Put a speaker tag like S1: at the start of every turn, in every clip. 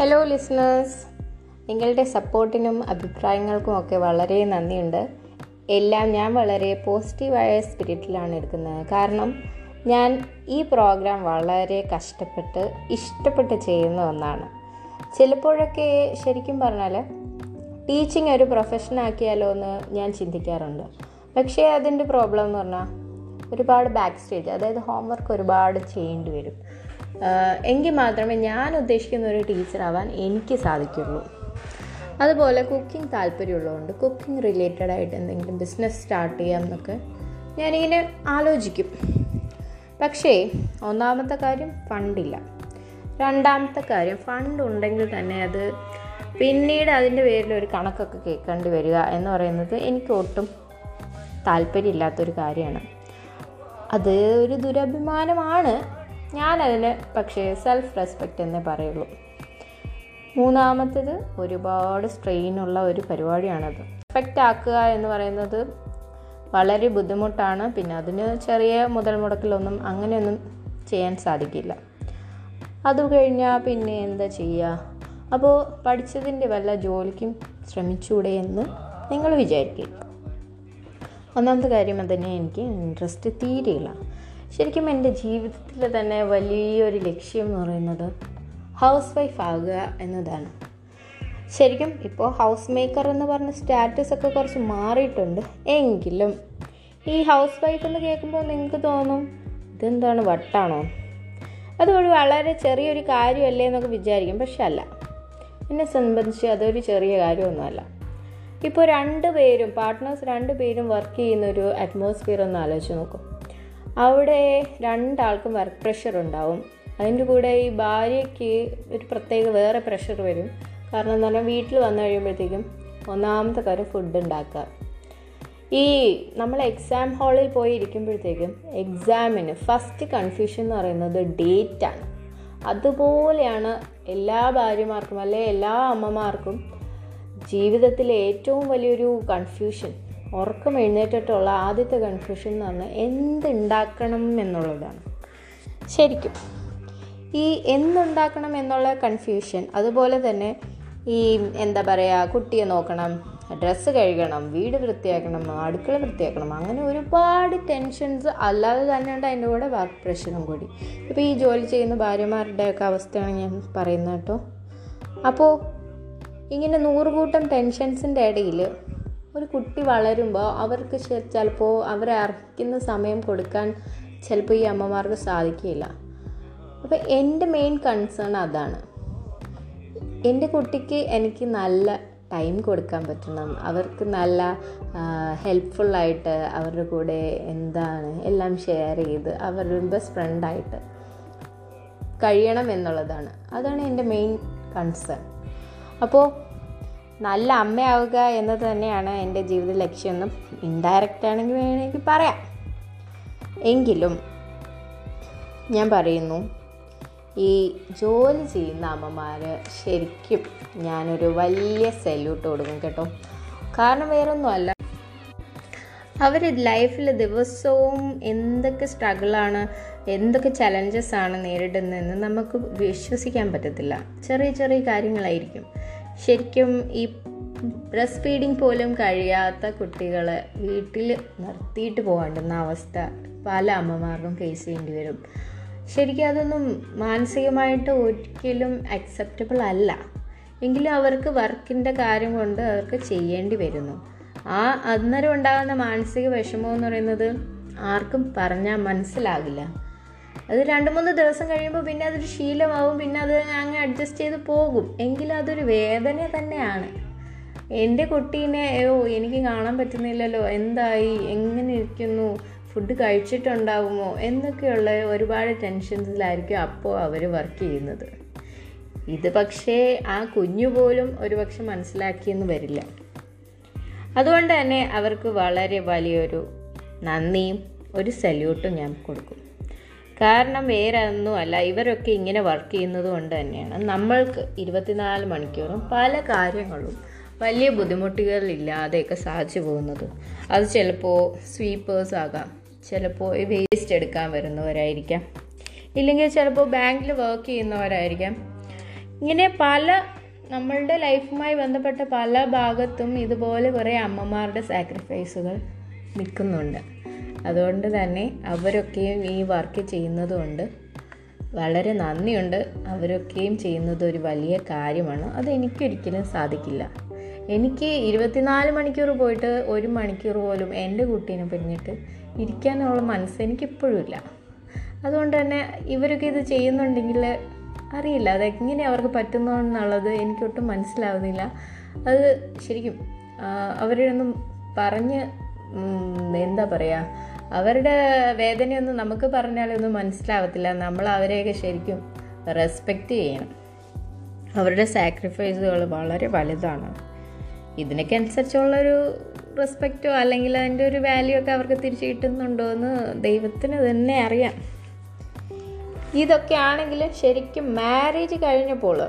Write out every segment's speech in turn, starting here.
S1: Hello listeners നിങ്ങളുടെ സപ്പോർട്ടിനും അഭിപ്രായങ്ങൾക്കും ഒക്കെ വളരെ നന്ദിയുണ്ട്. എല്ലാം ഞാൻ വളരെ പോസിറ്റീവായ സ്പിരിറ്റിലാണ് എടുക്കുന്നത്. കാരണം ഞാൻ ഈ പ്രോഗ്രാം വളരെ കഷ്ടപ്പെട്ട് ഇഷ്ടപ്പെട്ട് ചെയ്യുന്ന ഒന്നാണ്. ചിലപ്പോഴൊക്കെ ശരിക്കും പറഞ്ഞാൽ ടീച്ചിങ് ഒരു പ്രൊഫഷൻ ആക്കിയാലോ എന്ന് ഞാൻ ചിന്തിക്കാറുണ്ട്. പക്ഷേ അതിന്റെ പ്രോബ്ലം എന്ന് പറഞ്ഞാൽ ഒരുപാട് ബാക്ക് സ്റ്റേജ് അതായത് ഹോംവർക്ക് ഒരുപാട് ചെയ്യേണ്ടി വരും. എങ്കിൽ മാത്രമേ ഞാൻ ഉദ്ദേശിക്കുന്ന ഒരു ടീച്ചറാവാൻ എനിക്ക് സാധിക്കുള്ളൂ. അതുപോലെ കുക്കിംഗ് താല്പര്യമുള്ളതുകൊണ്ട് കുക്കിംഗ് റിലേറ്റഡ് ആയിട്ട് എന്തെങ്കിലും ബിസിനസ് സ്റ്റാർട്ട് ചെയ്യാം എന്നൊക്കെ ഞാനിങ്ങനെ ആലോചിക്കും. പക്ഷേ ഒന്നാമത്തെ കാര്യം ഫണ്ടില്ല. രണ്ടാമത്തെ കാര്യം ഫണ്ട് ഉണ്ടെങ്കിൽ തന്നെ അത് പിന്നീട് അതിന്റെ പേരിൽ ഒരു കണക്കൊക്കെ കേൾക്കേണ്ടി വരിക എന്ന് പറയുന്നത് എനിക്ക് ഒട്ടും താല്പര്യമില്ലാത്തൊരു കാര്യമാണ്. അത് ഒരു ദുരഭിമാനമാണ്. ഞാനതിന് പക്ഷേ സെൽഫ് റെസ്പെക്റ്റ് എന്നേ പറയുള്ളൂ. മൂന്നാമത്തേത് ഒരുപാട് സ്ട്രെയിനുള്ള ഒരു പരിപാടിയാണത്. പെർഫെക്റ്റ് ആക്കുക എന്ന് പറയുന്നത് വളരെ ബുദ്ധിമുട്ടാണ്. പിന്നെ അതിന് ചെറിയ മുതൽ മുടക്കിലൊന്നും അങ്ങനെയൊന്നും ചെയ്യാൻ സാധിക്കില്ല. അത് കഴിഞ്ഞാൽ പിന്നെ എന്താ ചെയ്യുക അപ്പോൾ പഠിച്ചതിന്റെ വല്ല ജോലിക്കും ശ്രമിച്ചൂടെ എന്ന് നിങ്ങൾ വിചാരിക്കും ഒന്നാമത്തെ കാര്യം തന്നെ എനിക്ക് ഇൻട്രസ്റ്റ് തീരെയില്ല. ശരിക്കും എന്റെ ജീവിതത്തിൽ തന്നെ വലിയൊരു ലക്ഷ്യം എന്ന് പറയുന്നത് ഹൗസ് വൈഫ് ആകുക എന്നതാണ്. ശരിക്കും ഇപ്പോൾ ഹൗസ് മേക്കർ എന്ന് പറഞ്ഞ സ്റ്റാറ്റസ് ഒക്കെ കുറച്ച് മാറിയിട്ടുണ്ട്. എങ്കിലും ഈ ഹൗസ് വൈഫ് എന്ന് കേൾക്കുമ്പോൾ നിങ്ങൾക്ക് തോന്നും ഇതെന്താണ് വട്ടാണോ? അതൊരു വളരെ ചെറിയൊരു കാര്യമല്ലേ എന്നൊക്കെ വിചാരിക്കും. പക്ഷെ അല്ല എന്നെ സംബന്ധിച്ച് അതൊരു ചെറിയ കാര്യമൊന്നുമല്ല. ഇപ്പോൾ രണ്ട് പേരും പാർട്ട്നേഴ്സ് രണ്ട് പേരും വർക്ക് ചെയ്യുന്ന ഒരു അറ്റ്മോസ്ഫിയർ ഒന്ന് ആലോചിച്ച് നോക്കും. അവിടെ രണ്ടാൾക്കും വർക്ക് പ്രഷർ ഉണ്ടാവും. അതിന്റെ കൂടെ ഈ ഭാര്യയ്ക്ക് ഒരു പ്രത്യേക വേറെ പ്രഷർ വരും. കാരണം എന്ന് പറഞ്ഞാൽ വീട്ടിൽ വന്നു കഴിയുമ്പോഴത്തേക്കും ഒന്നാമത്തെ കാര്യം ഫുഡ് ഉണ്ടാക്കുക. ഈ നമ്മൾ എക്സാം ഹാളിൽ പോയി ഇരിക്കുമ്പോഴത്തേക്കും എക്സാമിന് ഫസ്റ്റ് കൺഫ്യൂഷൻ എന്ന് പറയുന്നത് ഡേറ്റാണ് അതുപോലെയാണ് എല്ലാ ഭാര്യമാർക്കും അല്ലെ എല്ലാ അമ്മമാർക്കും ജീവിതത്തിലെ ഏറ്റവും വലിയൊരു കൺഫ്യൂഷൻ ഉറക്കം എഴുന്നേറ്റിട്ടുള്ള ആദ്യത്തെ കൺഫ്യൂഷൻ എന്ന് പറഞ്ഞാൽ എന്തുണ്ടാക്കണം എന്നുള്ളതാണ്. ശരിക്കും. ഈ എന്തുണ്ടാക്കണം എന്നുള്ള കൺഫ്യൂഷൻ അതുപോലെ തന്നെ ഈ എന്താ പറയുക കുട്ടിയെ നോക്കണം ഡ്രസ്സ് കഴുകണം വീട് വൃത്തിയാക്കണം അടുക്കള വൃത്തിയാക്കണം അങ്ങനെ ഒരുപാട് ടെൻഷൻസ് അല്ലാതെ തന്നെ ഉണ്ട് അതിന്റെ കൂടെ വർക്ക് പ്രഷറും കൂടി. ഇപ്പോൾ ഈ ജോലി ചെയ്യുന്ന ഭാര്യമാരുടെയൊക്കെ അവസ്ഥയാണ് ഞാൻ പറയുന്നത് കേട്ടോ. അപ്പോൾ ഇങ്ങനെ നൂറുകൂട്ടം ടെൻഷൻസിന്റെ ഇടയിൽ ഒരു കുട്ടി വളരുമ്പോൾ അവർക്ക് ചിലപ്പോൾ അവരെ അർഹിക്കുന്ന സമയം കൊടുക്കാൻ ചിലപ്പോൾ ഈ അമ്മമാർക്ക് സാധിക്കില്ല. അപ്പോൾ എന്റെ മെയിൻ കൺസേൺ അതാണ്. എന്റെ കുട്ടിക്ക് എനിക്ക് നല്ല ടൈം കൊടുക്കാൻ പറ്റണം. അവർക്ക് നല്ല ഹെൽപ്ഫുള്ളായിട്ട് അവരുടെ കൂടെ എന്താണ് എല്ലാം ഷെയർ ചെയ്ത് അവരുടെ ബെസ്റ്റ് ഫ്രണ്ടായിട്ട് കഴിയണം എന്നുള്ളതാണ്. അതാണ് എന്റെ മെയിൻ കൺസേൺ അപ്പോൾ നല്ല അമ്മയാവുക എന്നത് തന്നെയാണ് എന്റെ ജീവിത ലക്ഷ്യമെന്നും ഇൻഡയറക്റ്റ് ആണെങ്കിൽ വേണമെങ്കിൽ പറയാം. എങ്കിലും ഞാൻ പറയുന്നു ഈ ജോലി ചെയ്യുന്ന അമ്മമാർ ശരിക്കും ഞാനൊരു വലിയ സല്യൂട്ട് കൊടുക്കും കേട്ടോ. കാരണം വേറൊന്നുമല്ല അവർ ലൈഫിൽ ദിവസവും എന്തൊക്കെ സ്ട്രഗിളാണ് എന്തൊക്കെ ചലഞ്ചസ് ആണ് നേരിടുന്നതെന്ന് നമുക്ക് വിശ്വസിക്കാൻ പറ്റത്തില്ല. ചെറിയ ചെറിയ കാര്യങ്ങളായിരിക്കും. ശരിക്കും ഈ ബ്രസ്റ്റ് ഫീഡിങ് പോലും കഴിയാത്ത കുട്ടികളെ വീട്ടിൽ നിർത്തിയിട്ട് പോകേണ്ടുന്ന അവസ്ഥ പല അമ്മമാർക്കും ഫേസ് ചെയ്യേണ്ടി വരും. ശരിക്കും അതൊന്നും മാനസികമായിട്ട് ഒരിക്കലും അക്സെപ്റ്റബിൾ അല്ല. എങ്കിലും അവർക്ക് വർക്കിന്റെ കാര്യം കൊണ്ട് അവർക്ക് ചെയ്യേണ്ടി വരുന്നു. ആ അന്നേരം ഉണ്ടാകുന്ന മാനസിക വിഷമം എന്ന് പറയുന്നത് ആർക്കും പറഞ്ഞാൽ മനസ്സിലാകില്ല. അത് രണ്ട് മൂന്ന് ദിവസം കഴിയുമ്പോൾ പിന്നെ അതൊരു ശീലമാവും പിന്നെ അത് അങ്ങ് അഡ്ജസ്റ്റ് ചെയ്ത് പോകും. എങ്കിലും അതൊരു വേദന തന്നെയാണ്. എന്റെ കുട്ടീനെ ഓ എനിക്ക് കാണാൻ പറ്റുന്നില്ലല്ലോ. എന്തായി? എങ്ങനെ ഇരിക്കുന്നു? ഫുഡ് കഴിച്ചിട്ടുണ്ടാകുമോ എന്നൊക്കെയുള്ള ഒരുപാട് ടെൻഷൻസിലായിരിക്കും അപ്പോൾ അവർ വർക്ക് ചെയ്യുന്നത്. ഇത് പക്ഷേ ആ കുഞ്ഞു പോലും ഒരുപക്ഷെ മനസ്സിലാക്കിയെന്ന് വരില്ല. അതുകൊണ്ട് തന്നെ അവർക്ക് വളരെ വലിയൊരു നന്ദിയും ഒരു സല്യൂട്ടും ഞാൻ കൊടുക്കും. കാരണം വേറെ ഒന്നുമല്ല ഇവരൊക്കെ ഇങ്ങനെ വർക്ക് ചെയ്യുന്നത് കൊണ്ട് തന്നെയാണ്. നമ്മൾക്ക് ഇരുപത്തിനാല് മണിക്കൂറും പല കാര്യങ്ങളും വലിയ ബുദ്ധിമുട്ടുകളില്ലാതെയൊക്കെ സാധിച്ചു പോകുന്നത്. അത് ചിലപ്പോൾ സ്വീപ്പേഴ്സ് ആകാം. ചിലപ്പോൾ വേസ്റ്റ് എടുക്കാൻ വരുന്നവരായിരിക്കാം. ഇല്ലെങ്കിൽ ചിലപ്പോൾ ബാങ്കിൽ വർക്ക് ചെയ്യുന്നവരായിരിക്കാം. ഇങ്ങനെ പല നമ്മളുടെ ലൈഫുമായി ബന്ധപ്പെട്ട പല ഭാഗത്തും ഇതുപോലെ കുറേ അമ്മമാരുടെ സാക്രിഫൈസുകൾ നിൽക്കുന്നുണ്ട്. അതുകൊണ്ട് തന്നെ അവരൊക്കെയും ഈ വർക്ക് ചെയ്യുന്നതുകൊണ്ട് വളരെ നന്ദിയുണ്ട്. അവരൊക്കെയും ചെയ്യുന്നത് ഒരു വലിയ കാര്യമാണ്. അത് എനിക്കൊരിക്കലും സാധിക്കില്ല. എനിക്ക് ഇരുപത്തിനാല് മണിക്കൂർ പോയിട്ട് ഒരു മണിക്കൂർ പോലും എന്റെ കുട്ടീനെ പിരിഞ്ഞിട്ട് ഇരിക്കാനുള്ള മനസ്സ് എനിക്കിപ്പോഴും ഇല്ല. അതുകൊണ്ട് തന്നെ ഇവരൊക്കെ ഇത് ചെയ്യുന്നുണ്ടെങ്കിൽ അറിയില്ല. അതെങ്ങനെ അവർക്ക് പറ്റുന്നു എന്നുള്ളത് എനിക്കൊട്ടും മനസ്സിലാവുന്നില്ല. അത് ശരിക്കും ആ, അവരൊന്നും പറഞ്ഞ് എന്താ പറയുക അവരുടെ വേദനയൊന്നും നമുക്ക് പറഞ്ഞാലൊന്നും മനസ്സിലാവത്തില്ല. നമ്മൾ അവരെയൊക്കെ ശരിക്കും റെസ്പെക്റ്റ് ചെയ്യണം. അവരുടെ സാക്രിഫൈസുകൾ വളരെ വലുതാണ്. ഇതിനൊക്കെ അനുസരിച്ചുള്ളൊരു റെസ്പെക്റ്റോ അല്ലെങ്കിൽ അതിന്റെ ഒരു വാല്യൂ ഒക്കെ അവർക്ക് തിരിച്ചു കിട്ടുന്നുണ്ടോ എന്ന് ദൈവത്തിന് തന്നെ അറിയാം. ഇതൊക്കെ ആണെങ്കിൽ ശരിക്കും മാരേജ് കഴിഞ്ഞപ്പോൾ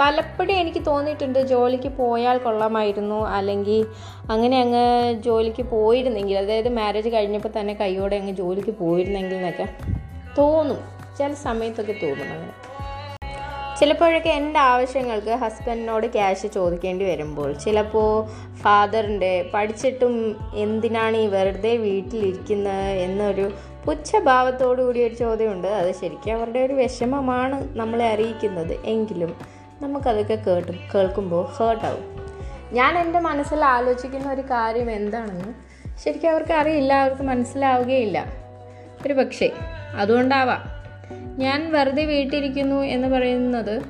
S1: പലപ്പോഴും എനിക്ക് തോന്നിയിട്ടുണ്ട് ജോലിക്ക് പോയാൽ കൊള്ളാമായിരുന്നു അല്ലെങ്കിൽ അങ്ങനെ അങ്ങ് ജോലിക്ക് പോയിരുന്നെങ്കിൽ അതായത് മാരേജ് കഴിഞ്ഞപ്പോൾ തന്നെ കൈയോടെ അങ്ങ് ജോലിക്ക് പോയിരുന്നെങ്കിൽ എന്നൊക്കെ തോന്നും. ചില സമയത്തൊക്കെ തോന്നും അങ്ങനെ. ചിലപ്പോഴൊക്കെ എന്റെ ആവശ്യങ്ങൾക്ക് ഹസ്ബൻഡിനോട് ക്യാഷ് ചോദിക്കേണ്ടി വരുമ്പോൾ ചിലപ്പോൾ ഫാദറിന്റെ പഠിച്ചിട്ടും എന്തിനാണ് ഈ വെറുതെ വീട്ടിലിരിക്കുന്നത് എന്നൊരു പുച്ഛഭാവത്തോടു കൂടി ഒരു ചോദ്യമുണ്ട്. അത് ശരിക്കും അവരുടെ ഒരു വിഷമമാണ് നമ്മളെ അറിയിക്കുന്നത്. എങ്കിലും നമുക്കതൊക്കെ കേട്ടും കേൾക്കുമ്പോൾ ഹേർട്ടാവും. ഞാൻ എന്റെ മനസ്സിൽ ആലോചിക്കുന്ന ഒരു കാര്യം എന്താണെന്ന് ശരിക്കും അവർക്ക് അറിയില്ല അവർക്ക് മനസ്സിലാവുകയില്ല. ഒരു പക്ഷേ അതുകൊണ്ടാവാം. ഞാൻ വെറുതെ വീട്ടിലിരിക്കുന്നു എന്ന് പറയുന്നത്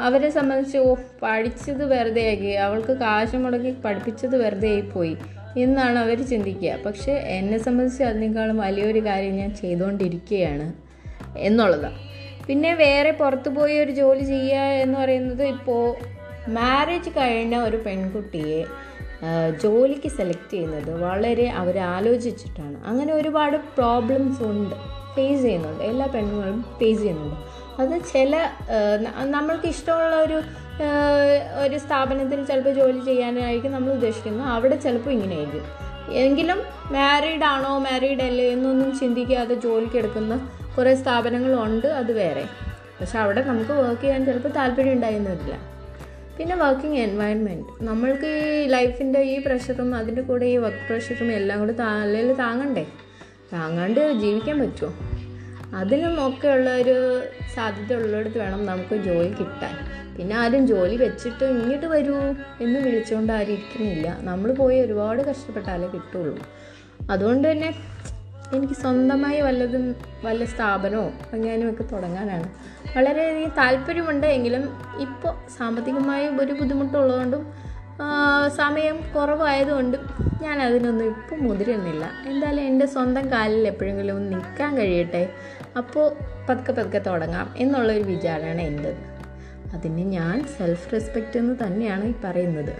S1: അവരെ സംബന്ധിച്ച് ഓ പഠിച്ചത് വെറുതെ ആക്കി അവൾക്ക് കാശ് മുടക്കി പഠിപ്പിച്ചത് വെറുതെ ആയിപ്പോയി എന്നാണ് അവർ ചിന്തിക്കുക. പക്ഷേ എന്നെ സംബന്ധിച്ച് അതിനേക്കാളും വലിയൊരു കാര്യം ഞാൻ ചെയ്തുകൊണ്ടിരിക്കുകയാണ് എന്നുള്ളതാണ്. പിന്നെ വേറെ പുറത്തു പോയി ഒരു ജോലി ചെയ്യുക എന്ന് പറയുന്നത് ഇപ്പോൾ മാരേജ് കഴിഞ്ഞ ഒരു പെൺകുട്ടിയെ ജോലിക്ക് സെലക്ട് ചെയ്യുന്നത് വളരെ അവർ ആലോചിച്ചിട്ടാണ്. അങ്ങനെ ഒരുപാട് പ്രോബ്ലംസ് ഉണ്ട് ഫേസ് ചെയ്യുന്നുണ്ട്. എല്ലാ പെണ്ണുങ്ങളും ഫേസ് ചെയ്യുന്നുണ്ട്. അത് ചില നമ്മൾക്ക് ഇഷ്ടമുള്ള ഒരു ഒരു സ്ഥാപനത്തിൽ ചിലപ്പോൾ ജോലി ചെയ്യാനായിരിക്കും നമ്മൾ ഉദ്ദേശിക്കുന്നത്. അവിടെ ചിലപ്പോൾ ഇങ്ങനെയായിരിക്കും. എങ്കിലും മാരീഡ് ആണോ മാരീഡ് അല്ലേ എന്നൊന്നും ചിന്തിക്കാതെ ജോലിക്ക് എടുക്കുന്ന കുറേ സ്ഥാപനങ്ങളുണ്ട് അത് വേറെ. പക്ഷെ അവിടെ നമുക്ക് വർക്ക് ചെയ്യാൻ ചിലപ്പോൾ താല്പര്യം ഉണ്ടായിരുന്നില്ല. പിന്നെ വർക്കിംഗ് എൻവയൺമെന്റ് നമ്മൾക്ക് ഈ ലൈഫിന്റെ ഈ പ്രഷറും അതിന്റെ കൂടെ ഈ വർക്ക് പ്രഷറും എല്ലാം കൂടെ തലയിൽ താങ്ങണ്ടേ? താങ്ങാണ്ട് ജീവിക്കാൻ പറ്റുമോ? അതിനും ഒക്കെ ഉള്ള ഒരു സാധ്യത ഉള്ളിടത്ത് വേണം നമുക്ക് ജോലി കിട്ടാൻ. പിന്നെ ആരും ജോലി വെച്ചിട്ട് ഇങ്ങോട്ട് വരൂ എന്ന് വിളിച്ചുകൊണ്ട് ആരും ഇരിക്കുന്നില്ല. നമ്മൾ പോയി ഒരുപാട് കഷ്ടപ്പെട്ടാലേ കിട്ടുള്ളൂ. അതുകൊണ്ട് തന്നെ എനിക്ക് സ്വന്തമായി വല്ലതും വല്ല സ്ഥാപനമോ എങ്ങാനും ഒക്കെ തുടങ്ങാനാണ് വളരെയധികം താല്പര്യമുണ്ട് എങ്കിലും ഇപ്പോൾ സാമ്പത്തികമായി ഒരു ബുദ്ധിമുട്ടുള്ളതുകൊണ്ടും സമയം കുറവായതുകൊണ്ടും ഞാൻ അതിനൊന്നും ഇപ്പം മുതിരുന്നില്ല. എന്തായാലും എന്റെ സ്വന്തം കാലിൽ എപ്പോഴെങ്കിലും ഒന്ന് നിൽക്കാൻ കഴിയട്ടെ. അപ്പോൾ പതുക്കെ പതുക്കെ തുടങ്ങാം എന്നുള്ളൊരു വിചാരമാണ് എന്റെത്. അതിന് ഞാൻ സെൽഫ് റെസ്പെക്റ്റ് എന്ന് തന്നെയാണ് ഈ പറയുന്നത്.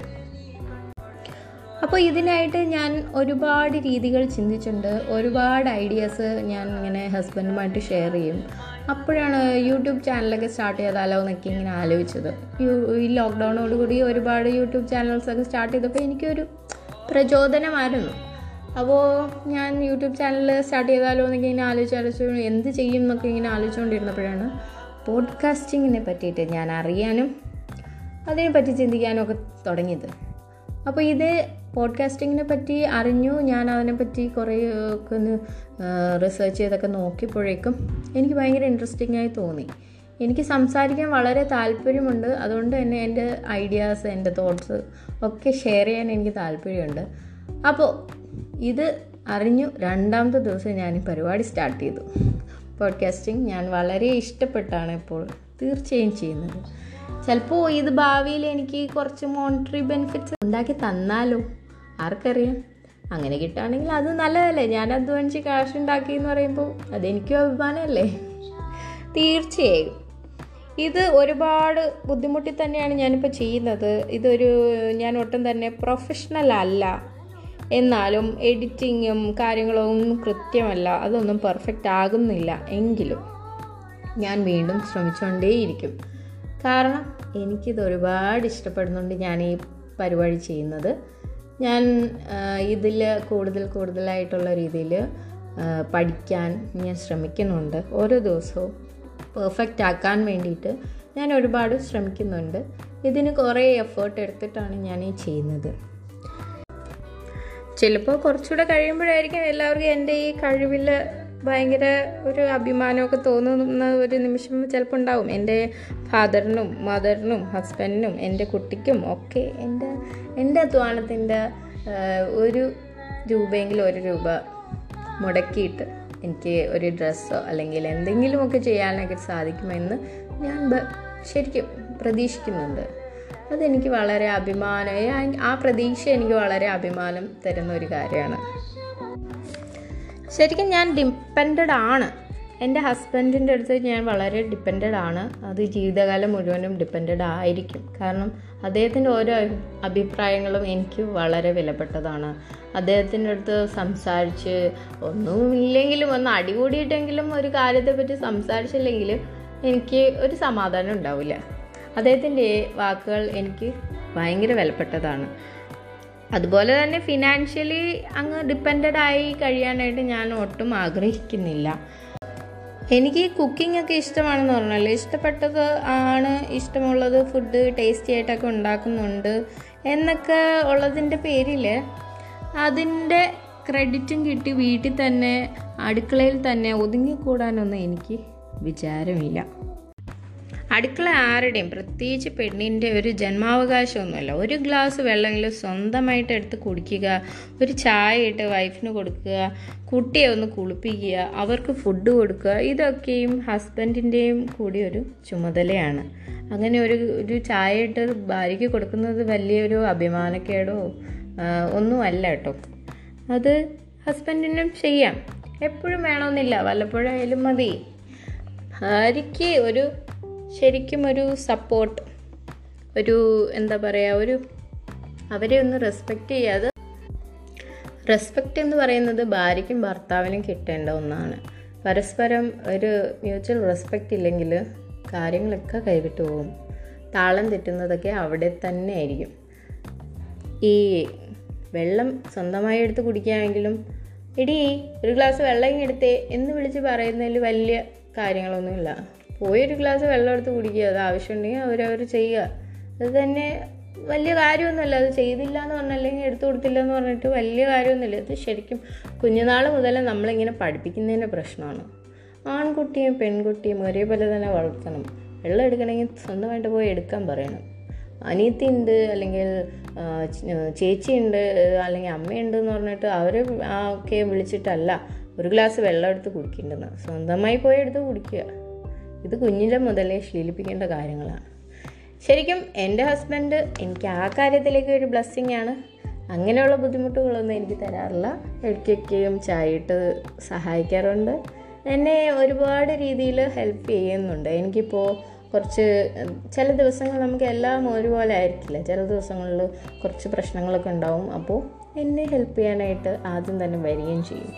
S1: അപ്പോൾ ഇതിനായിട്ട് ഞാൻ ഒരുപാട് രീതികൾ ചിന്തിച്ചിട്ടുണ്ട്. ഒരുപാട് ഐഡിയാസ് ഞാൻ ഇങ്ങനെ ഹസ്ബൻഡുമായിട്ട് ഷെയർ ചെയ്യും. അപ്പോഴാണ് യൂട്യൂബ് ചാനലൊക്കെ സ്റ്റാർട്ട് ചെയ്താലോ എന്നൊക്കെ ഇങ്ങനെ ആലോചിച്ചത്. ഈ ലോക്ക്ഡൗണോട് കൂടി ഒരുപാട് യൂട്യൂബ് ചാനൽസൊക്കെ സ്റ്റാർട്ട് ചെയ്തപ്പോൾ എനിക്കൊരു പ്രചോദനമായിരുന്നു. അപ്പോൾ ഞാൻ യൂട്യൂബ് ചാനൽ സ്റ്റാർട്ട് ചെയ്താലോ എന്നൊക്കെ ഇങ്ങനെ ആലോചിച്ച് ആലോചിച്ച് എന്ത് ചെയ്യും എന്നൊക്കെ ഇങ്ങനെ ആലോചിച്ചുകൊണ്ടിരുന്നപ്പോഴാണ് പോഡ്കാസ്റ്റിങ്ങിനെ പറ്റിയിട്ട് ഞാൻ അറിയാനും അതിനെപ്പറ്റി ചിന്തിക്കാനും ഒക്കെ തുടങ്ങിയത്. അപ്പോൾ ഇത് പോഡ്കാസ്റ്റിങ്ങിനെ പറ്റി അറിഞ്ഞു. ഞാൻ അതിനെപ്പറ്റി കുറേ ഒക്കെ ഒന്ന് റിസർച്ച് ചെയ്തൊക്കെ നോക്കിയപ്പോഴേക്കും എനിക്ക് ഭയങ്കര ഇൻട്രസ്റ്റിംഗ് ആയി തോന്നി. എനിക്ക് സംസാരിക്കാൻ വളരെ താല്പര്യമുണ്ട്. അതുകൊണ്ട് തന്നെ എന്റെ ഐഡിയാസ് എന്റെ തോട്ട്സ് ഒക്കെ ഷെയർ ചെയ്യാൻ എനിക്ക് താല്പര്യമുണ്ട്. അപ്പോൾ ഇത് അറിഞ്ഞു രണ്ടാമത്തെ ദിവസം ഞാൻ ഈ പരിപാടി സ്റ്റാർട്ട് ചെയ്തു. പോഡ്കാസ്റ്റിംഗ് ഞാൻ വളരെ ഇഷ്ടപ്പെട്ടാണ് ഇപ്പോൾ തീർച്ചയായും ചെയ്യുന്നത്. ചിലപ്പോൾ ഇത് ഭാവിയിൽ എനിക്ക് കുറച്ച് മോണിറ്ററി ബെനിഫിറ്റ്സ് ഉണ്ടാക്കി തന്നാലോ? ആർക്കറിയാം. അങ്ങനെ കിട്ടുകയാണെങ്കിൽ അത് നല്ലതല്ലേ? ഞാൻ അധ്വാനിച്ച് കാശ് ഉണ്ടാക്കി എന്ന് പറയുമ്പോൾ അതെനിക്കും അഭിമാനമല്ലേ? തീർച്ചയായും. ഇത് ഒരുപാട് ബുദ്ധിമുട്ടി തന്നെയാണ് ഞാനിപ്പോൾ ചെയ്യുന്നത്. ഇതൊരു ഞാൻ ഒട്ടും തന്നെ പ്രൊഫഷണൽ അല്ല. എന്നാലും എഡിറ്റിങ്ങും കാര്യങ്ങളൊന്നും കൃത്യമല്ല. അതൊന്നും പെർഫെക്റ്റ് ആകുന്നില്ല. എങ്കിലും ഞാൻ വീണ്ടും ശ്രമിച്ചുകൊണ്ടേയിരിക്കും കാരണം എനിക്കിത് ഒരുപാട് ഇഷ്ടപ്പെടുന്നുണ്ട് ഞാൻ ഈ പരിപാടി ചെയ്യുന്നത്. ഞാൻ ഇതിൽ കൂടുതൽ കൂടുതലായിട്ടുള്ള രീതിയിൽ പഠിക്കാൻ ഞാൻ ശ്രമിക്കുന്നുണ്ട്. ഓരോ ദിവസവും പെർഫെക്റ്റ് ആക്കാൻ വേണ്ടിയിട്ട് ഞാൻ ഒരുപാട് ശ്രമിക്കുന്നുണ്ട്. ഇതിന് കുറേ എഫേർട്ട് എടുത്തിട്ടാണ് ഞാൻ ഈ ചെയ്യുന്നത്. ചിലപ്പോൾ കുറച്ചുകൂടെ കഴിയുമ്പോഴായിരിക്കും എല്ലാവർക്കും എന്റെ ഈ കഴിവിൽ ഭയങ്കര ഒരു അഭിമാനമൊക്കെ തോന്നുന്ന ഒരു നിമിഷം ചിലപ്പോൾ ഉണ്ടാവും. എന്റെ ഫാദറിനും മദറിനും ഹസ്ബൻഡിനും എന്റെ കുട്ടിക്കും ഒക്കെ എന്റെ എന്റെ അധ്വാനത്തിന്റെ ഒരു രൂപയെങ്കിലും ഒരു രൂപ മുടക്കിയിട്ട് എനിക്ക് ഒരു ഡ്രസ്സോ അല്ലെങ്കിൽ എന്തെങ്കിലുമൊക്കെ ചെയ്യാനൊക്കെ സാധിക്കുമെന്ന് ഞാൻ ശരിക്കും പ്രതീക്ഷിക്കുന്നുണ്ട്. അതെനിക്ക് വളരെ അഭിമാനം ആ പ്രതീക്ഷ എനിക്ക് വളരെ അഭിമാനം തരുന്ന ഒരു കാര്യമാണ്. ശരിക്കും ഞാൻ ഡിപ്പെൻഡഡ് ആണ്. എന്റെ ഹസ്ബൻഡിന്റെ അടുത്ത് ഞാൻ വളരെ ഡിപ്പെൻഡഡ് ആണ്. അത് ജീവിതകാലം മുഴുവനും ഡിപ്പെൻഡഡ് ആയിരിക്കും. കാരണം അദ്ദേഹത്തിന്റെ ഓരോ അഭിപ്രായങ്ങളും എനിക്ക് വളരെ വിലപ്പെട്ടതാണ്. അദ്ദേഹത്തിന്റെ അടുത്ത് സംസാരിച്ച് ഒന്നും ഇല്ലെങ്കിലും ഒന്ന് അടികൂടിയിട്ടെങ്കിലും ഒരു കാര്യത്തെപ്പറ്റി സംസാരിച്ചില്ലെങ്കിൽ എനിക്ക് ഒരു സമാധാനം ഉണ്ടാവില്ല. അദ്ദേഹത്തിന്റെ വാക്കുകൾ എനിക്ക് ഭയങ്കര വിലപ്പെട്ടതാണ്. അതുപോലെ തന്നെ ഫിനാൻഷ്യലി അങ്ങ് ഡിപ്പെൻഡഡ് ആയി കഴിയാനായിട്ട് ഞാൻ ഒട്ടും ആഗ്രഹിക്കുന്നില്ല. എനിക്ക് കുക്കിംഗ് ഒക്കെ ഇഷ്ടമാണെന്ന് പറഞ്ഞാൽ ഇഷ്ടപ്പെട്ടത് ആണ് ഇഷ്ടമുള്ളത് ഫുഡ് ടേസ്റ്റി ആയിട്ടൊക്കെ ഉണ്ടാക്കുന്നുണ്ട് എന്നൊക്കെ ഉള്ളതിന്റെ പേരിൽ അതിന്റെ ക്രെഡിറ്റും കിട്ടി. വീട്ടിൽ തന്നെ അടുക്കളയിൽ തന്നെ ഒതുങ്ങിക്കൂടാനൊന്നും എനിക്ക് വിചാരമില്ല. അടുക്കള ആരുടെയും പ്രത്യേകിച്ച് പെണ്ണിന്റെ ഒരു ജന്മാവകാശമൊന്നുമല്ല. ഒരു ഗ്ലാസ് വെള്ളമെങ്കിലും സ്വന്തമായിട്ട് എടുത്ത് കുടിക്കുക ഒരു ചായ ഇട്ട് വൈഫിന് കൊടുക്കുക കുട്ടിയെ ഒന്ന് കുളിപ്പിക്കുക അവർക്ക് ഫുഡ് കൊടുക്കുക ഇതൊക്കെയും ഹസ്ബൻഡിന്റെയും കൂടി ഒരു ചുമതലയാണ്. അങ്ങനെ ഒരു ഒരു ചായ ഇട്ട് ഭാര്യയ്ക്ക് കൊടുക്കുന്നത് വലിയൊരു അഭിമാനക്കേടോ ഒന്നും ഒന്നുമല്ല കേട്ടോ. അത് ഹസ്ബൻഡിനും ചെയ്യാം. എപ്പോഴും വേണമെന്നില്ല. വല്ലപ്പോഴായാലും മതി. ഭാര്യയ്ക്ക് ഒരു ശരിക്കും ഒരു സപ്പോർട്ട് ഒരു എന്താ പറയുക ഒരു അവരെ ഒന്ന് റെസ്പെക്റ്റ് ചെയ്യാതെ റെസ്പെക്റ്റ് എന്ന് പറയുന്നത് ഭാര്യയ്ക്കും ഭർത്താവിനും കിട്ടേണ്ട ഒന്നാണ്. പരസ്പരം ഒരു മ്യൂച്വൽ റെസ്പെക്റ്റ് ഇല്ലെങ്കിൽ കാര്യങ്ങളൊക്കെ കൈവിട്ടു പോകും. താളം തെറ്റുന്നതൊക്കെ അവിടെ തന്നെ ആയിരിക്കും. ഈ വെള്ളം സ്വന്തമായി എടുത്ത് കുടിക്കുകയാണെങ്കിലും എടി ഒരു ഗ്ലാസ് വെള്ളം എടുത്തേ എന്ന് വിളിച്ച് പറയുന്നതിൽ വലിയ കാര്യങ്ങളൊന്നുമില്ല. പോയി ഒരു ഗ്ലാസ് വെള്ളം എടുത്ത് കുടിക്കുക. അത് ആവശ്യമുണ്ടെങ്കിൽ അവരവർ ചെയ്യുക. അത് തന്നെ വലിയ കാര്യമൊന്നുമല്ല. അത് ചെയ്തില്ല എന്ന് പറഞ്ഞാൽ അല്ലെങ്കിൽ എടുത്തു കൊടുത്തില്ല എന്ന് പറഞ്ഞിട്ട് വലിയ കാര്യമൊന്നുമില്ല. ഇത് ശരിക്കും കുഞ്ഞുനാൾ മുതൽ നമ്മളിങ്ങനെ പഠിപ്പിക്കുന്നതിന്റെ പ്രശ്നമാണ്. ആൺകുട്ടിയും പെൺകുട്ടിയും ഒരേപോലെ തന്നെ വളർത്തണം. വെള്ളം എടുക്കണമെങ്കിൽ സ്വന്തമായിട്ട് പോയി എടുക്കാൻ പറയണം. അനിയത്തി ഉണ്ട് അല്ലെങ്കിൽ ചേച്ചിയുണ്ട് അല്ലെങ്കിൽ അമ്മയുണ്ട് എന്ന് പറഞ്ഞിട്ട് അവരെ ഒക്കെ വിളിച്ചിട്ടല്ല ഒരു ഗ്ലാസ് വെള്ളം എടുത്ത് കുടിക്കേണ്ടത്. സ്വന്തമായി പോയി എടുത്ത് കുടിക്കുക. ഇത് കുഞ്ഞിലെ മുതലേ ശീലിപ്പിക്കേണ്ട കാര്യങ്ങളാണ്. ശരിക്കും എന്റെ ഹസ്ബൻഡ് എനിക്ക് ആ കാര്യത്തിലേക്ക് ഒരു ബ്ലെസ്സിങ് ആണ്. അങ്ങനെയുള്ള ബുദ്ധിമുട്ടുകളൊന്നും എനിക്ക് തരാറില്ല. ഇടയ്ക്കൊക്കെയും ചായയിട്ട് സഹായിക്കാറുണ്ട്. എന്നെ ഒരുപാട് രീതിയിൽ ഹെൽപ്പ് ചെയ്യുന്നുണ്ട്. എനിക്കിപ്പോൾ കുറച്ച് ചില ദിവസങ്ങൾ നമുക്ക് എല്ലാം ഒരുപോലെ ആയിരിക്കില്ല. ചില ദിവസങ്ങളിൽ കുറച്ച് പ്രശ്നങ്ങളൊക്കെ ഉണ്ടാവും. അപ്പോൾ എന്നെ ഹെൽപ്പ് ചെയ്യാനായിട്ട് ആദ്യം തന്നെ വരികയും ചെയ്യും.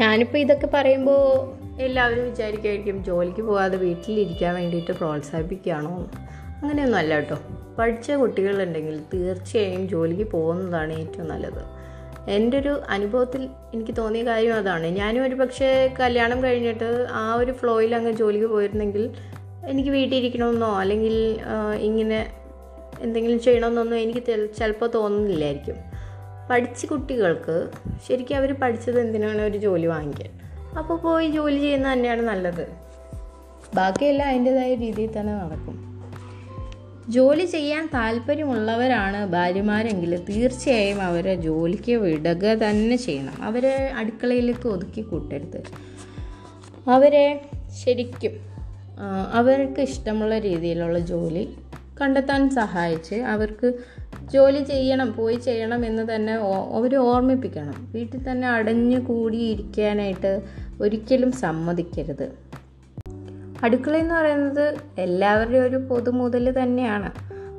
S1: ഞാനിപ്പോൾ ഇതൊക്കെ പറയുമ്പോൾ എല്ലാവരും വിചാരിക്കുമായിരിക്കും ജോലിക്ക് പോകാതെ വീട്ടിലിരിക്കാൻ വേണ്ടിയിട്ട് പ്രോത്സാഹിപ്പിക്കുകയാണോ അങ്ങനെയൊന്നും അല്ല കേട്ടോ. പഠിച്ച കുട്ടികളുണ്ടെങ്കിൽ തീർച്ചയായും ജോലിക്ക് പോകുന്നതാണ് ഏറ്റവും നല്ലത്. എന്റെ ഒരു അനുഭവത്തിൽ എനിക്ക് തോന്നിയ കാര്യം അതാണ്. ഞാനും ഒരു പക്ഷേ കല്യാണം കഴിഞ്ഞിട്ട് ആ ഒരു ഫ്ലോയിൽ അങ്ങ് ജോലിക്ക് പോയിരുന്നെങ്കിൽ എനിക്ക് വീട്ടിൽ ഇരിക്കണമെന്നോ അല്ലെങ്കിൽ ഇങ്ങനെ എന്തെങ്കിലും ചെയ്യണമെന്നൊന്നും എനിക്ക് ചിലപ്പോൾ തോന്നുന്നില്ലായിരിക്കും. പഠിച്ച കുട്ടികൾക്ക് ശരിക്കും അവർ പഠിച്ചത് എന്തിനാണ് ഒരു ജോലി വാങ്ങിക്കാൻ? അപ്പോൾ പോയി ജോലി ചെയ്യുന്ന തന്നെയാണ് നല്ലത്. ബാക്കിയെല്ലാം അതിന്റെതായ രീതിയിൽ തന്നെ നടക്കും. ജോലി ചെയ്യാൻ താല്പര്യമുള്ളവരാണ് ഭാര്യമാരെങ്കിൽ തീർച്ചയായും അവരെ ജോലിക്ക് വിടുക തന്നെ ചെയ്യണം. അവരെ അടുക്കളയിലേക്ക് ഒതുക്കി കൂട്ടരുത്. അവരെ ശരിക്കും അവർക്ക് ഇഷ്ടമുള്ള രീതിയിലുള്ള ജോലി കണ്ടെത്താൻ സഹായിച്ച് അവർക്ക് ജോലി ചെയ്യണം പോയി ചെയ്യണം എന്ന് തന്നെ അവർ ഓർമ്മിപ്പിക്കണം. വീട്ടിൽ തന്നെ അടഞ്ഞു കൂടിയിരിക്കാനായിട്ട് ഒരിക്കലും സമ്മതിക്കരുത്. അടുക്കള എന്ന് പറയുന്നത് എല്ലാവരുടെയും ഒരു പൊതുമുതൽ തന്നെയാണ്.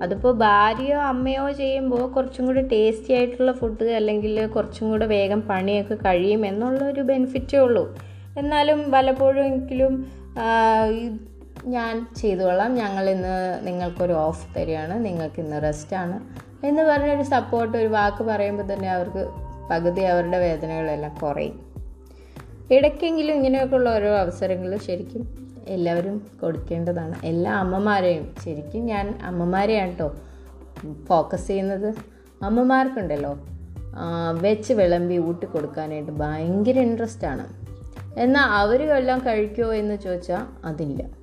S1: അതിപ്പോൾ ഭാര്യയോ അമ്മയോ ചെയ്യുമ്പോൾ കുറച്ചും കൂടി ടേസ്റ്റി ആയിട്ടുള്ള ഫുഡ് അല്ലെങ്കിൽ കുറച്ചും കൂടെ വേഗം പണിയൊക്കെ കഴിയും എന്നുള്ള ഒരു ബെനിഫിറ്റേ ഉള്ളൂ. എന്നാലും പലപ്പോഴെങ്കിലും ഞാൻ ചെയ്തോളാം ഞങ്ങൾ ഇന്ന് നിങ്ങൾക്കൊരു ഓഫ് തരികയാണ്. നിങ്ങൾക്ക് ഇന്ന് റെസ്റ്റാണ് എന്ന് പറഞ്ഞൊരു സപ്പോർട്ട് ഒരു വാക്ക് പറയുമ്പോൾ തന്നെ അവർക്ക് പകുതി അവരുടെ വേദനകളെല്ലാം കുറയും. ഇടയ്ക്കെങ്കിലും ഇങ്ങനെയൊക്കെയുള്ള ഓരോ അവസരങ്ങൾ ശരിക്കും എല്ലാവരും കൊടുക്കേണ്ടതാണ്. എല്ലാ അമ്മമാരെയും ശരിക്കും ഞാൻ അമ്മമാരെയാണ് കേട്ടോ ഫോക്കസ് ചെയ്യുന്നത്. അമ്മമാർക്കുണ്ടല്ലോ വെച്ച് വിളമ്പി ഊട്ടി കൊടുക്കാനായിട്ട് ഭയങ്കര ഇൻട്രസ്റ്റാണ് എന്നാൽ അവർ എല്ലാം കഴിക്കുമോ എന്ന് ചോദിച്ചാൽ അതില്ല.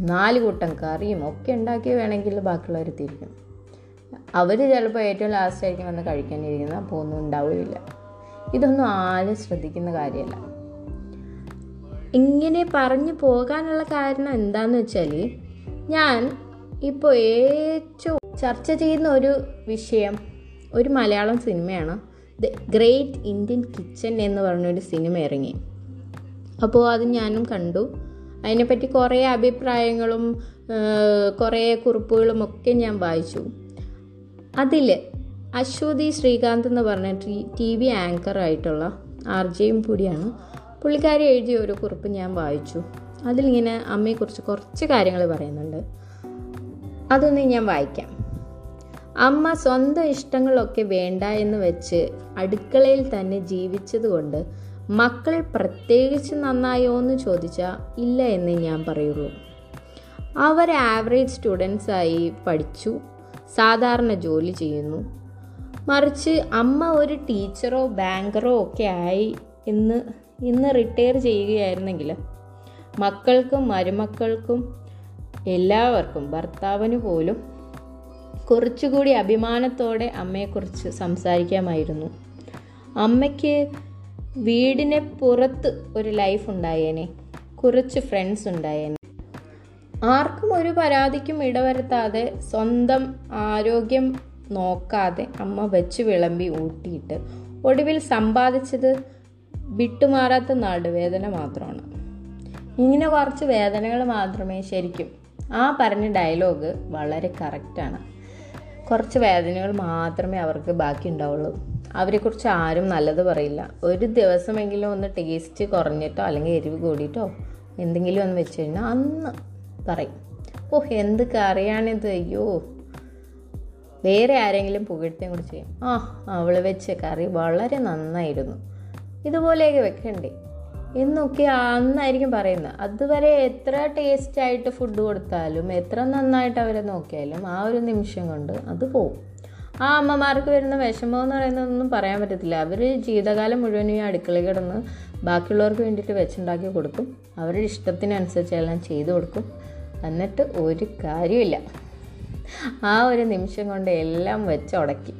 S1: നാല് കൂട്ടം കറിയും ഒക്കെ ഉണ്ടാക്കി വേണമെങ്കിൽ ബാക്കിയുള്ളവർ തിരിക്കും. അവർ ചിലപ്പോൾ ഏറ്റവും ലാസ്റ്റ് ആയിരിക്കും വന്ന് കഴിക്കാനിരിക്കുന്നത് അപ്പോൾ ഒന്നും ഉണ്ടാവുകയില്ല. ഇതൊന്നും ആരും ശ്രദ്ധിക്കുന്ന കാര്യമല്ല. ഇങ്ങനെ പറഞ്ഞു പോകാനുള്ള കാരണം എന്താന്ന് വെച്ചാൽ ഞാൻ ഇപ്പോൾ ഏറ്റവും ചർച്ച ചെയ്യുന്ന ഒരു വിഷയം ഒരു മലയാളം സിനിമയാണ്. ദ ഗ്രേറ്റ് ഇന്ത്യൻ കിച്ചൻ എന്ന് പറഞ്ഞൊരു സിനിമ ഇറങ്ങി. അപ്പോൾ അത് ഞാനും കണ്ടു. അതിനെപ്പറ്റി കുറേ അഭിപ്രായങ്ങളും കുറേ കുറിപ്പുകളും ഒക്കെ ഞാൻ വായിച്ചു. അതിൽ അശ്വതി ശ്രീകാന്ത് എന്ന് പറഞ്ഞ ടി വി ആങ്കർ ആയിട്ടുള്ള ആർ ജെയും കൂടിയാണ് പുള്ളിക്കാരി എഴുതിയ ഒരു കുറിപ്പ് ഞാൻ വായിച്ചു. അതിലിങ്ങനെ അമ്മയെക്കുറിച്ച് കുറച്ച് കാര്യങ്ങൾ പറയുന്നുണ്ട്. അതൊന്ന് ഞാൻ വായിക്കാം. അമ്മ സ്വന്തം ഇഷ്ടങ്ങളൊക്കെ വേണ്ട എന്ന് വെച്ച് അടുക്കളയിൽ തന്നെ ജീവിച്ചതുകൊണ്ട് മക്കൾ പ്രത്യേകിച്ച് നന്നായോ എന്ന് ചോദിച്ചാൽ ഇല്ല എന്ന് ഞാൻ പറയുള്ളൂ. അവർ ആവറേജ് സ്റ്റുഡൻസായി പഠിച്ചു സാധാരണ ജോലി ചെയ്യുന്നു. മറിച്ച് അമ്മ ഒരു ടീച്ചറോ ബാങ്കറോ ഒക്കെ ആയി ഇന്ന് ഇന്ന് റിട്ടയർ ചെയ്യുകയായിരുന്നെങ്കിൽ മക്കൾക്കും മരുമക്കൾക്കും എല്ലാവർക്കും ഭർത്താവിന് പോലും കുറച്ചുകൂടി അഭിമാനത്തോടെ അമ്മയെക്കുറിച്ച് സംസാരിക്കാമായിരുന്നു. അമ്മയ്ക്ക് വീടിന് പുറത്ത് ഒരു ലൈഫ് ഉണ്ടായേനെ. കുറച്ച് ഫ്രണ്ട്സ് ഉണ്ടായേനെ. ആർക്കും ഒരു പരാതിക്കും ഇടവരുത്താതെ സ്വന്തം ആരോഗ്യം നോക്കാതെ അമ്മ വെച്ച് വിളമ്പി ഊട്ടിയിട്ട് ഒടുവിൽ സമ്പാദിച്ചത് വിട്ടുമാറാത്ത നടുവേദന മാത്രമാണ്. ഇങ്ങനെ കുറച്ച് വേദനകൾ മാത്രമേ ശരിക്കും. ആ പറഞ്ഞ ഡയലോഗ് വളരെ കറക്റ്റാണ് കുറച്ച് വേദനകൾ മാത്രമേ അവർക്ക് ബാക്കി ഉണ്ടാവുള്ളൂ അവരെക്കുറിച്ച് ആരും നല്ലത് പറയില്ല. ഒരു ദിവസമെങ്കിലും ഒന്ന് ടേസ്റ്റ് കുറഞ്ഞിട്ടോ അല്ലെങ്കിൽ എരിവ് കൂടിയിട്ടോ എന്തെങ്കിലും ഒന്ന് വെച്ച് കഴിഞ്ഞാൽ അന്ന് പറയും. ഓ എന്ത് കറിയാണിത്? അയ്യോ. വേറെ ആരെങ്കിലും പുകഴ്ത്തിയും കൂടി ചെയ്യും. ആ അവൾ വെച്ച കറി വളരെ നന്നായിരുന്നു. ഇതുപോലെയൊക്കെ വെക്കണ്ടേ? എന്നൊക്കെ അന്നായിരിക്കും പറയുന്നത്. അതുവരെ എത്ര ടേസ്റ്റായിട്ട് ഫുഡ് കൊടുത്താലും എത്ര നന്നായിട്ട് അവരെ നോക്കിയാലും ആ ഒരു നിമിഷം കൊണ്ട് അത് പോവും. ആ അമ്മമാർക്ക് വരുന്ന വിഷമം എന്ന് പറയുന്നതൊന്നും പറയാൻ പറ്റത്തില്ല. അവർ ജീവിതകാലം മുഴുവനും ഈ അടുക്കളയിൽ കിടന്ന് ബാക്കിയുള്ളവർക്ക് വേണ്ടിയിട്ട് വെച്ചുണ്ടാക്കി കൊടുക്കും. അവരുടെ ഇഷ്ടത്തിനനുസരിച്ച് എല്ലാം ചെയ്തു കൊടുക്കും. എന്നിട്ട് ഒരു കാര്യമില്ല ആ ഒരു നിമിഷം കൊണ്ട് എല്ലാം വെച്ച് ഉടക്കി.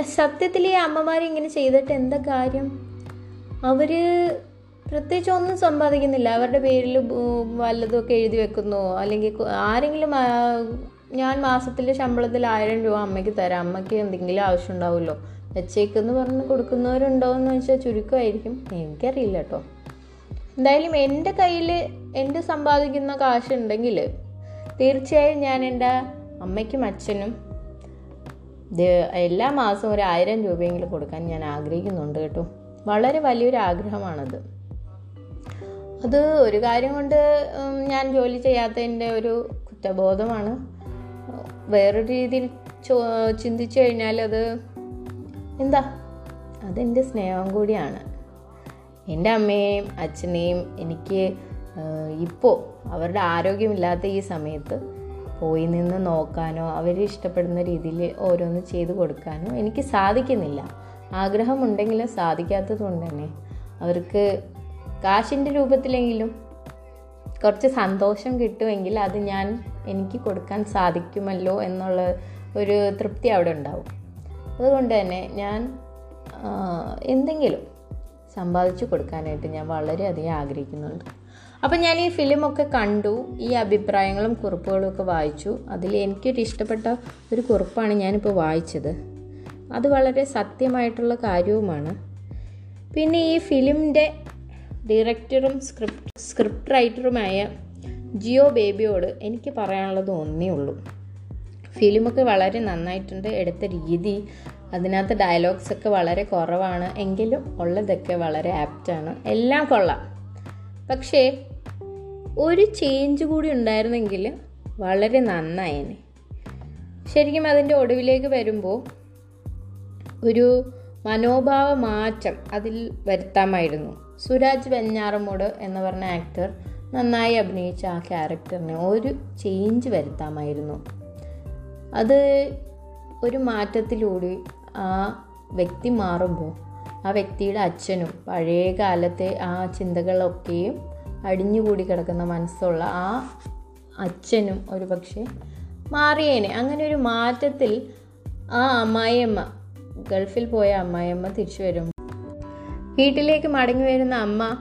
S1: സത്യത്തിൽ ഈ അമ്മമാർ ഇങ്ങനെ ചെയ്തിട്ട് എന്താ കാര്യം? അവർ പ്രത്യേകിച്ച് ഒന്നും സമ്പാദിക്കുന്നില്ല. അവരുടെ പേരിൽ വല്ലതുമൊക്കെ എഴുതി വെക്കുന്നു. അല്ലെങ്കിൽ ആരെങ്കിലും ഞാൻ മാസത്തിൽ ശമ്പളത്തിൽ ആയിരം രൂപ അമ്മയ്ക്ക് തരാം. അമ്മയ്ക്ക് എന്തെങ്കിലും ആവശ്യം ഉണ്ടാവുമല്ലോ. വെച്ചേക്കെന്ന് പറഞ്ഞ് കൊടുക്കുന്നവരുണ്ടോ എന്ന് വെച്ചാൽ ചുരുക്കമായിരിക്കും. എനിക്കറിയില്ല കേട്ടോ. എന്തായാലും എന്റെ കയ്യിൽ എന്റെ സമ്പാദിക്കുന്ന കാശ് ഉണ്ടെങ്കിൽ തീർച്ചയായും ഞാൻ എന്റെ അമ്മയ്ക്കും അച്ഛനും എല്ലാ മാസവും ഒരു ആയിരം രൂപയെങ്കിലും കൊടുക്കാൻ ഞാൻ ആഗ്രഹിക്കുന്നുണ്ട് കേട്ടോ. വളരെ വലിയൊരു ആഗ്രഹമാണത്. അത് ഒരു കാര്യം കൊണ്ട് ഞാൻ ജോലി ചെയ്യാത്തതിന്റെ ഒരു കുറ്റബോധമാണ്. വേറൊരു രീതിയിൽ ചോ ചിന്തിച്ചു കഴിഞ്ഞാൽ അത് എന്താ? അതെന്റെ സ്നേഹം കൂടിയാണ്. എന്റെ അമ്മയെയും അച്ഛനെയും എനിക്ക് ഇപ്പോൾ അവരുടെ ആരോഗ്യമില്ലാത്ത ഈ സമയത്ത് പോയി നിന്ന് നോക്കാനോ അവർ ഇഷ്ടപ്പെടുന്ന രീതിയിൽ ഓരോന്ന് ചെയ്തു കൊടുക്കാനോ എനിക്ക് സാധിക്കുന്നില്ല. ആഗ്രഹമുണ്ടെങ്കിലും സാധിക്കാത്തത് കൊണ്ട് തന്നെ അവർക്ക് കാശിന്റെ രൂപത്തിലെങ്കിലും കുറച്ച് സന്തോഷം കിട്ടുമെങ്കിൽ അത് ഞാൻ എനിക്ക് കൊടുക്കാൻ സാധിക്കുമല്ലോ എന്നുള്ള ഒരു തൃപ്തി അവിടെ ഉണ്ടാവും. അതുകൊണ്ട് തന്നെ ഞാൻ എന്തെങ്കിലും സമ്പാദിച്ചു കൊടുക്കാനായിട്ട് ഞാൻ വളരെയധികം ആഗ്രഹിക്കുന്നുണ്ട്. അപ്പം ഞാൻ ഈ ഫിലിമൊക്കെ കണ്ടു ഈ അഭിപ്രായങ്ങളും കുറിപ്പുകളും ഒക്കെ വായിച്ചു. അതിൽ എനിക്കൊരു ഇഷ്ടപ്പെട്ട ഒരു കുറിപ്പാണ് ഞാനിപ്പോൾ വായിച്ചത്. അത് വളരെ സത്യമായിട്ടുള്ള കാര്യവുമാണ്. പിന്നെ ഈ ഫിലിമിന്റെ ഡയറക്ടറും സ്ക്രിപ്റ്റ് സ്ക്രിപ്റ്റ് റൈറ്ററുമായ ജിയോ ബേബിയോട് എനിക്ക് പറയാനുള്ളത് ഒന്നേ ഉള്ളൂ. ഫിലിമൊക്കെ വളരെ നന്നായിട്ടുണ്ട്. എടുത്ത രീതി അതിനകത്ത് ഡയലോഗ്സ് ഒക്കെ വളരെ കുറവാണ്. എങ്കിലും ഉള്ളതൊക്കെ വളരെ ആപ്റ്റാണ് എല്ലാം കൊള്ളാം. പക്ഷേ ഒരു ചേഞ്ച് കൂടി ഉണ്ടായിരുന്നെങ്കിൽ വളരെ നന്നായേനെ. ശരിക്കും അതിന്റെ ഒടുവിലേക്ക് വരുമ്പോൾ ഒരു മനോഭാവ മാറ്റം അതിൽ വരുത്താമായിരുന്നു. സുരാജ് വെഞ്ഞാറമൂട് എന്ന് പറഞ്ഞ ആക്ടർ നന്നായി അഭിനയിച്ച ആ ക്യാരക്ടറിന് ഒരു ചേഞ്ച് വരുത്താമായിരുന്നു. അത് ഒരു മാറ്റത്തിലൂടെ ആ വ്യക്തി മാറുമ്പോൾ ആ വ്യക്തിയുടെ അച്ഛനും പഴയ കാലത്തെ ആ ചിന്തകളൊക്കെയും അടിഞ്ഞുകൂടി കിടക്കുന്ന മനസ്സുള്ള ആ അച്ഛനും ഒരു പക്ഷേ മാറിയേനെ. അങ്ങനെ ഒരു മാറ്റത്തിൽ ആ അമ്മായിയമ്മ ഗൾഫിൽ പോയ അമ്മായിയമ്മ തിരിച്ചു വരും വീട്ടിലേക്ക് മടങ്ങി വരുന്ന അമ്മ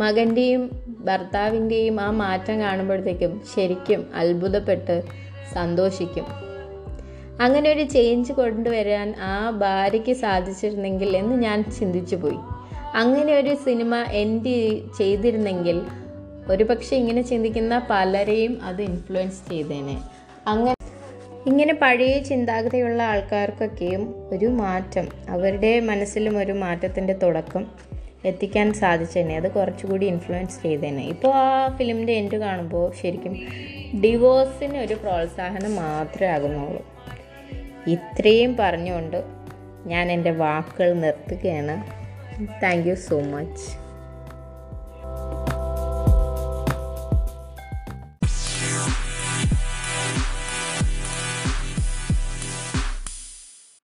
S1: മകന്റെയും ഭർത്താവിന്റെയും ആ മാറ്റം കാണുമ്പോഴത്തേക്കും ശരിക്കും അത്ഭുതപ്പെട്ട് സന്തോഷിക്കും. അങ്ങനെ ഒരു ചേഞ്ച് കൊണ്ടുവരാൻ ആ ഭാര്യയ്ക്ക് സാധിച്ചിരുന്നെങ്കിൽ എന്ന് ഞാൻ ചിന്തിച്ചു പോയി. അങ്ങനെ ഒരു സിനിമ എൻഡ് ചെയ്തിരുന്നെങ്കിൽ ഒരുപക്ഷെ ഇങ്ങനെ ചിന്തിക്കുന്ന പലരെയും അത് ഇൻഫ്ലുവൻസ് ചെയ്തേനെ. അങ്ങനെ ഇങ്ങനെ പഴയ ചിന്താഗതിയുള്ള ആൾക്കാർക്കൊക്കെയും ഒരു മാറ്റം അവരുടെ മനസ്സിലും ഒരു മാറ്റത്തിന്റെ തുടക്കം എത്തിക്കാൻ സാധിച്ചതന്നെ അത് കുറച്ചുകൂടി ഇൻഫ്ലുവൻസ് ചെയ്തേനെ. ഇപ്പോൾ ആ ഫിലിമിന്റെ എൻഡ് കാണുമ്പോൾ ശരിക്കും ഡിവോഴ്സിന് ഒരു പ്രോത്സാഹനം മാത്രമേ ആകുന്നുള്ളൂ. ഇത്രയും പറഞ്ഞുകൊണ്ട് ഞാൻ എന്റെ വാക്കുകൾ നിർത്തുകയാണ്. Thank you so much